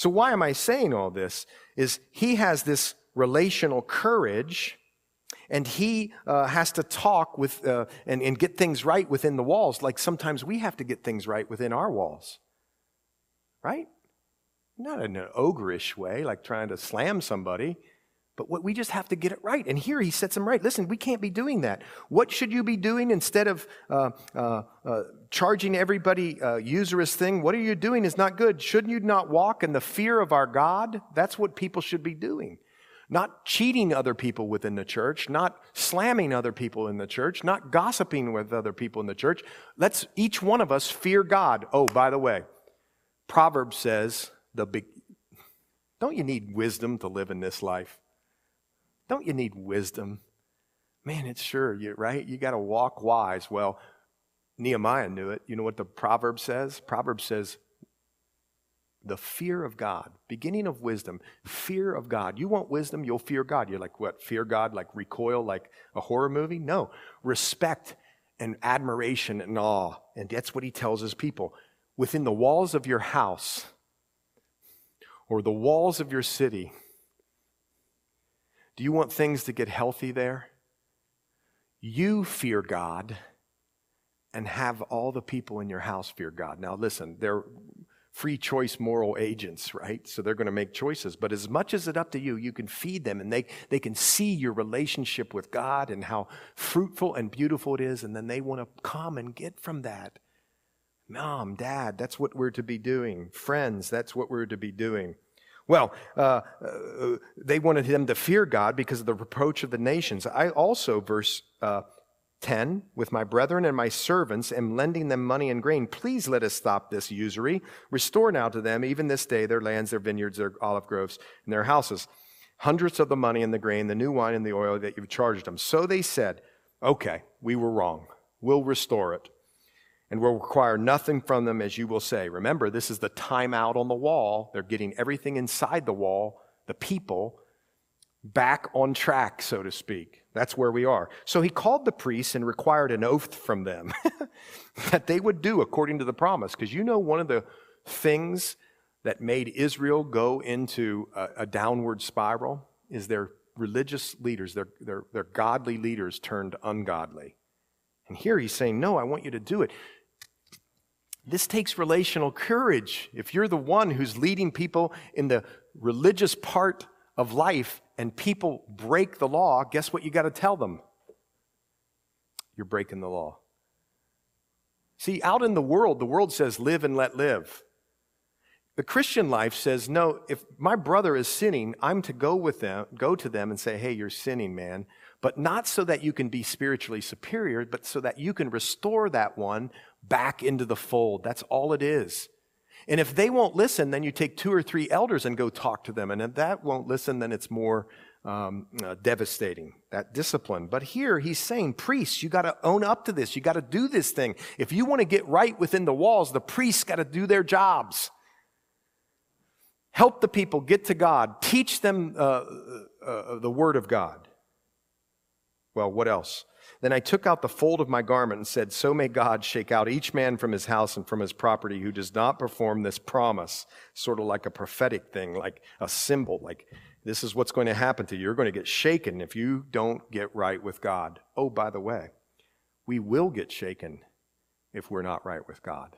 So, why am I saying all this? Is He has this relational courage and he uh, has to talk with uh, and, and get things right within the walls like sometimes we have to get things right within our walls. Right? Not in an ogreish way like trying to slam somebody but what, we just have to get it right. And here he sets them right. Listen, we can't be doing that. What should you be doing instead of uh, uh, uh, charging everybody uh, usurious thing? What are you doing is not good. Shouldn't you not walk in the fear of our God? That's what people should be doing. Not cheating other people within the church, not slamming other people in the church, not gossiping with other people in the church. Let's each one of us fear God. Oh, by the way, Proverbs says the big, don't you need wisdom to live in this life? Don't you need wisdom? Man, it's sure, you, right? You got to walk wise. Well, Nehemiah knew it. You know what the proverb says? Proverb says, the fear of God, beginning of wisdom, fear of God. You want wisdom, you'll fear God. You're like, what? Fear God, like recoil, like a horror movie? No. Respect and admiration and awe. And that's what he tells his people. Within the walls of your house or the walls of your city, do you want things to get healthy there? You fear God and have all the people in your house fear God. Now, listen, they're free choice moral agents, right? So they're going to make choices. But as much as it's up to you, you can feed them and they, they can see your relationship with God and how fruitful and beautiful it is. And then they want to come and get from that. Mom, dad, that's what we're to be doing. Friends, that's what we're to be doing. Well, uh, uh, they wanted them to fear God because of the reproach of the nations. I also, verse uh, 10, with my brethren and my servants, am lending them money and grain. Please let us stop this usury. Restore now to them, even this day, their lands, their vineyards, their olive groves, and their houses. Hundreds of the money and the grain, the new wine and the oil that you've charged them. So they said, Okay, we were wrong. We'll restore it and will require nothing from them, as you will say. Remember, this is the timeout on the wall. They're getting everything inside the wall, the people, back on track, so to speak. That's where we are. So he called the priests and required an oath from them (laughs) that they would do according to the promise. Because you know, one of the things that made Israel go into a, a downward spiral is their religious leaders, their, their, their godly leaders turned ungodly. And here he's saying, No, I want you to do it. This takes relational courage. If you're the one who's leading people in the religious part of life and people break the law, guess what you got to tell them? You're breaking the law. See, out in the world, the world says live and let live. The Christian life says, no, if my brother is sinning, I'm to go with them, go to them and say, hey, you're sinning, man. But not so that you can be spiritually superior, but so that you can restore that one back into the fold. That's all it is. And if they won't listen, then you take two or three elders and go talk to them. And if that won't listen, then it's more um, uh, devastating, that discipline. But here he's saying, priests, you got to own up to this. You got to do this thing. If you want to get right within the walls, the priests got to do their jobs. Help the people get to God. Teach them uh, uh, uh, the Word of God. Well, what else? Then I took out the fold of my garment and said, So may God shake out each man from his house and from his property who does not perform this promise. Sort of like a prophetic thing, like a symbol, like this is what's going to happen to you. You're going to get shaken if you don't get right with God. Oh, by the way, we will get shaken if we're not right with God.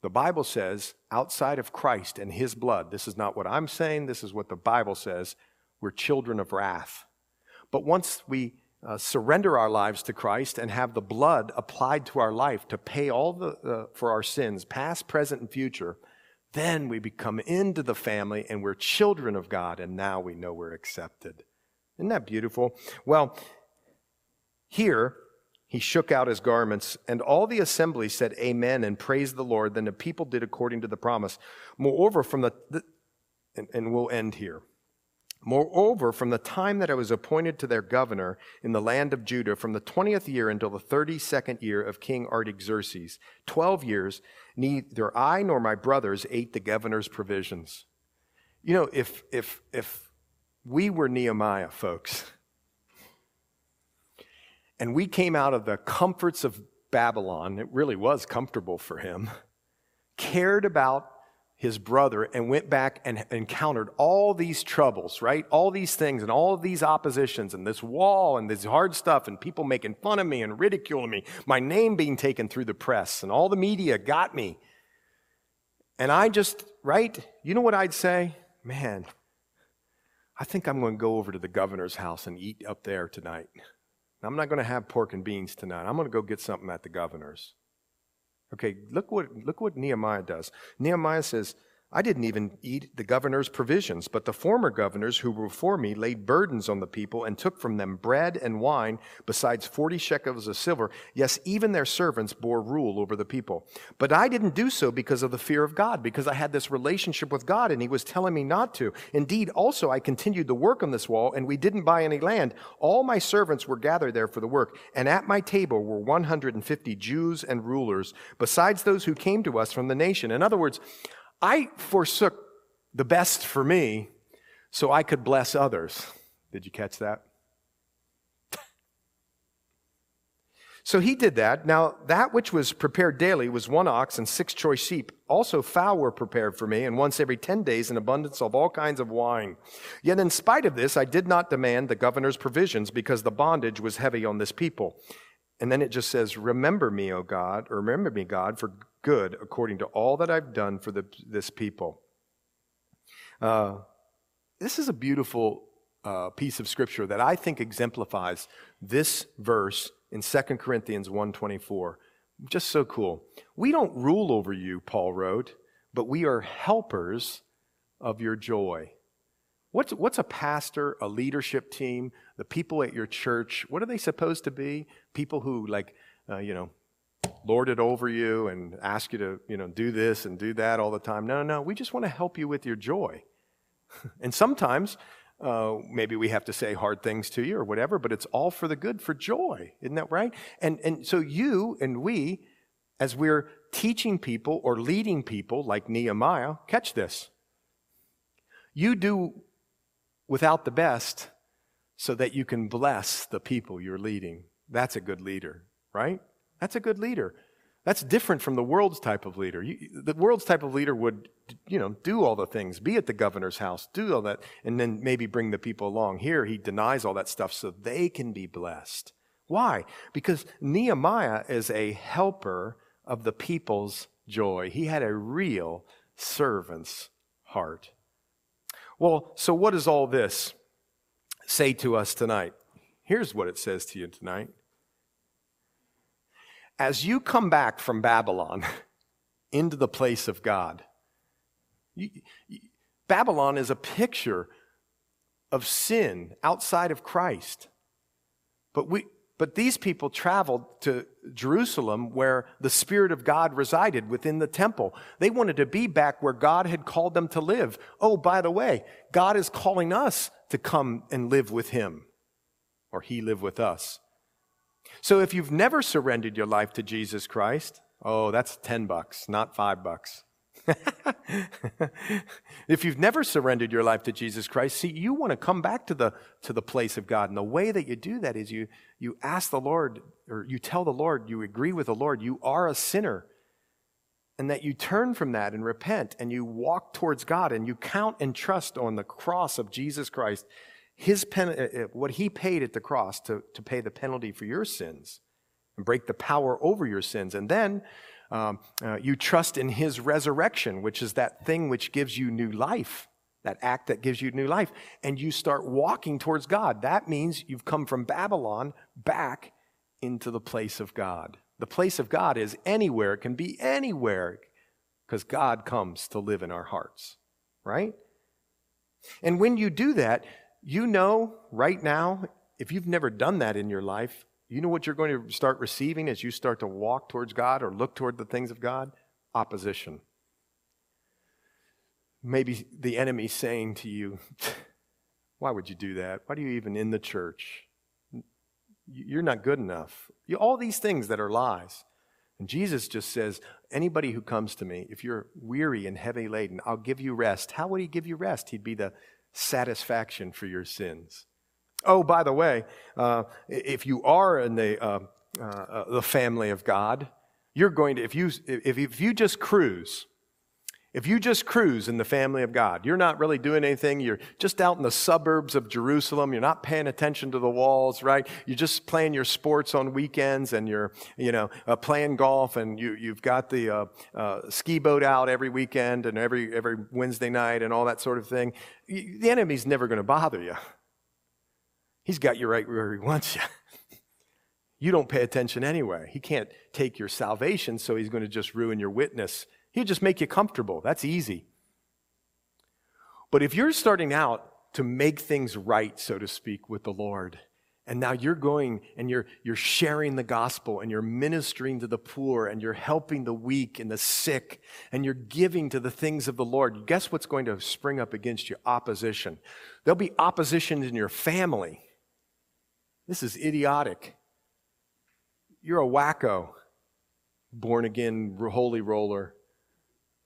The Bible says, outside of Christ and his blood, this is not what I'm saying, this is what the Bible says, we're children of wrath. But once we uh, surrender our lives to Christ and have the blood applied to our life to pay all the, uh, for our sins, past, present, and future, then we become into the family and we're children of God, and now we know we're accepted. Isn't that beautiful? Well, here, he shook out his garments, and all the assembly said, Amen, and praised the Lord. Then the people did according to the promise. Moreover, from the, the and, and we'll end here. Moreover, from the time that I was appointed to their governor in the land of Judah, from the 20th year until the 32nd year of King Artaxerxes, 12 years, neither I nor my brothers ate the governor's provisions. You know, if, if, if we were Nehemiah, folks, and we came out of the comforts of Babylon, it really was comfortable for him, cared about his brother and went back and encountered all these troubles, right? All these things and all these oppositions and this wall and this hard stuff and people making fun of me and ridiculing me, my name being taken through the press and all the media got me. And I just, right? You know what I'd say? Man, I think I'm going to go over to the governor's house and eat up there tonight. I'm not going to have pork and beans tonight. I'm going to go get something at the governor's. Okay, look what, look what Nehemiah does. Nehemiah says, I didn't even eat the governor's provisions, but the former governors who were before me laid burdens on the people and took from them bread and wine, besides forty shekels of silver. Yes, even their servants bore rule over the people. But I didn't do so because of the fear of God, because I had this relationship with God and He was telling me not to. Indeed, also I continued the work on this wall, and we didn't buy any land. All my servants were gathered there for the work, and at my table were 150 Jews and rulers, besides those who came to us from the nation. In other words, I forsook the best for me so I could bless others. Did you catch that? So he did that. Now, that which was prepared daily was one ox and six choice sheep. Also, fowl were prepared for me, and once every ten days an abundance of all kinds of wine. Yet, in spite of this, I did not demand the governor's provisions because the bondage was heavy on this people. And then it just says, Remember me, O God, or remember me, God, for good according to all that I've done for the, this people. Uh, this is a beautiful uh, piece of scripture that I think exemplifies this verse in 2 Corinthians 1.24. Just so cool. We don't rule over you, Paul wrote, but we are helpers of your joy. What's, what's a pastor, a leadership team, the people at your church? What are they supposed to be? People who, like, uh, you know, lord it over you and ask you to, you know, do this and do that all the time. No, no, we just want to help you with your joy. (laughs) and sometimes uh, maybe we have to say hard things to you or whatever, but it's all for the good, for joy. Isn't that right? And, and so you and we, as we're teaching people or leading people like Nehemiah, catch this. You do without the best so that you can bless the people you're leading. That's a good leader, right? That's a good leader. That's different from the world's type of leader. You, the world's type of leader would, you know, do all the things, be at the governor's house, do all that, and then maybe bring the people along. Here, he denies all that stuff so they can be blessed. Why? Because Nehemiah is a helper of the people's joy. He had a real servant's heart. Well, so what does all this say to us tonight? Here's what it says to you tonight as you come back from Babylon (laughs) into the place of God, you, you, Babylon is a picture of sin outside of Christ. But we, but these people traveled to Jerusalem where the Spirit of God resided within the temple. They wanted to be back where God had called them to live. Oh, by the way, God is calling us to come and live with Him, or He live with us. So if you've never surrendered your life to Jesus Christ, oh, that's 10 bucks, not 5 bucks. (laughs) If you've never surrendered your life to Jesus Christ, see, you want to come back to the, to the place of God. And the way that you do that is you, you ask the Lord, or you tell the Lord, you agree with the Lord, you are a sinner. And that you turn from that and repent and you walk towards God and you count and trust on the cross of Jesus Christ, his pen, uh, uh, what he paid at the cross to, to pay the penalty for your sins and break the power over your sins. And then um, uh, you trust in his resurrection, which is that thing which gives you new life, that act that gives you new life. And you start walking towards God. That means you've come from Babylon back into the place of God. The place of God is anywhere, it can be anywhere, because God comes to live in our hearts, right? And when you do that, you know right now, if you've never done that in your life, you know what you're going to start receiving as you start to walk towards God or look toward the things of God? Opposition. Maybe the enemy saying to you, (laughs) Why would you do that? Why are you even in the church? You're not good enough. You, all these things that are lies. And Jesus just says, Anybody who comes to me, if you're weary and heavy laden, I'll give you rest. How would he give you rest? He'd be the satisfaction for your sins. Oh, by the way, uh, if you are in the, uh, uh, the family of God, you're going to, if you, if, if you just cruise, if you just cruise in the family of God, you're not really doing anything, you're just out in the suburbs of Jerusalem, you're not paying attention to the walls, right? You're just playing your sports on weekends and you're, you know, uh, playing golf and you, you've got the uh, uh, ski boat out every weekend and every, every Wednesday night and all that sort of thing. The enemy's never going to bother you. He's got you right where he wants you. (laughs) You don't pay attention anyway. He can't take your salvation, so he's going to just ruin your witness. He'll just make you comfortable. That's easy. But if you're starting out to make things right, so to speak, with the Lord, and now you're going and you're, you're sharing the gospel and you're ministering to the poor and you're helping the weak and the sick and you're giving to the things of the Lord, guess what's going to spring up against you? Opposition. There'll be opposition in your family. This is idiotic. You're a wacko, born again, holy roller.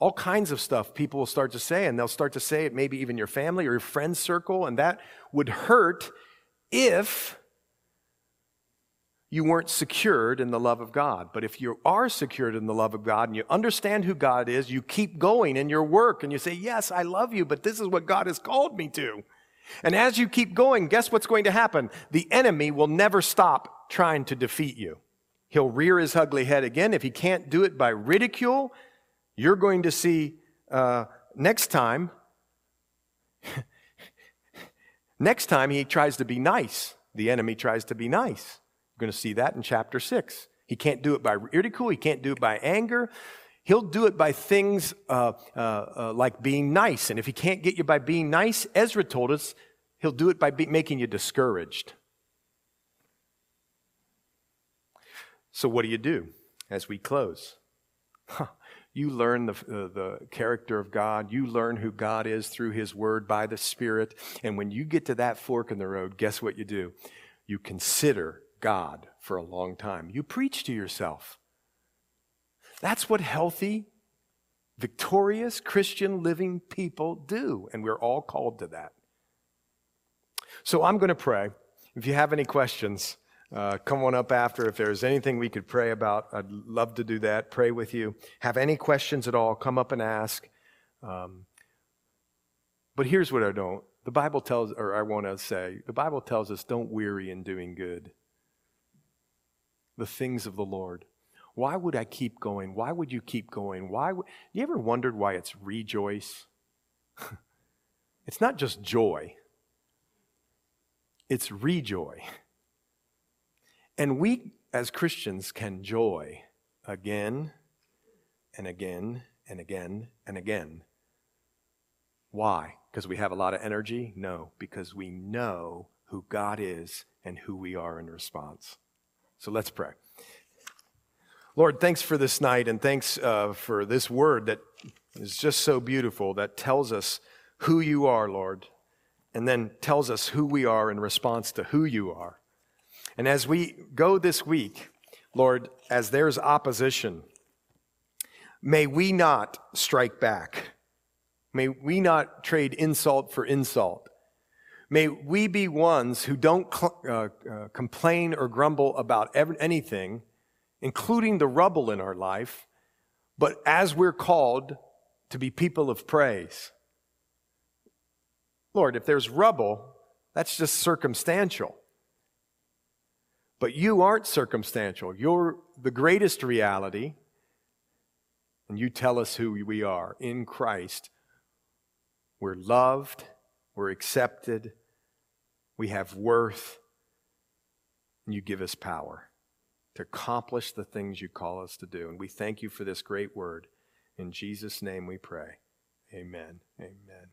All kinds of stuff people will start to say, and they'll start to say it maybe even your family or your friend circle, and that would hurt if you weren't secured in the love of God. But if you are secured in the love of God and you understand who God is, you keep going in your work and you say, Yes, I love you, but this is what God has called me to. And as you keep going, guess what's going to happen? The enemy will never stop trying to defeat you. He'll rear his ugly head again. If he can't do it by ridicule, you're going to see uh, next time. (laughs) next time he tries to be nice. The enemy tries to be nice. You're going to see that in chapter 6. He can't do it by ridicule, he can't do it by anger. He'll do it by things uh, uh, uh, like being nice. And if he can't get you by being nice, Ezra told us he'll do it by be- making you discouraged. So, what do you do as we close? You learn the, uh, the character of God. You learn who God is through His Word by the Spirit. And when you get to that fork in the road, guess what you do? You consider God for a long time. You preach to yourself. That's what healthy, victorious Christian living people do, and we're all called to that. So I'm going to pray. If you have any questions, uh, come on up after. If there's anything we could pray about, I'd love to do that. Pray with you. Have any questions at all, come up and ask. Um, but here's what I don't. The Bible tells, or I want to say, the Bible tells us don't weary in doing good. The things of the Lord. Why would I keep going? Why would you keep going? Why would, you ever wondered why it's rejoice? (laughs) it's not just joy. It's rejoy. And we as Christians can joy again and again and again and again. Why? Because we have a lot of energy? No, because we know who God is and who we are in response. So let's pray. Lord, thanks for this night and thanks uh, for this word that is just so beautiful that tells us who you are, Lord, and then tells us who we are in response to who you are. And as we go this week, Lord, as there's opposition, may we not strike back. May we not trade insult for insult. May we be ones who don't cl- uh, uh, complain or grumble about ever- anything, including the rubble in our life, but as we're called to be people of praise. Lord, if there's rubble, that's just circumstantial. But you aren't circumstantial. You're the greatest reality, and you tell us who we are in Christ. We're loved, we're accepted, we have worth, and you give us power to accomplish the things you call us to do. And we thank you for this great word. In Jesus' name we pray. Amen. Amen.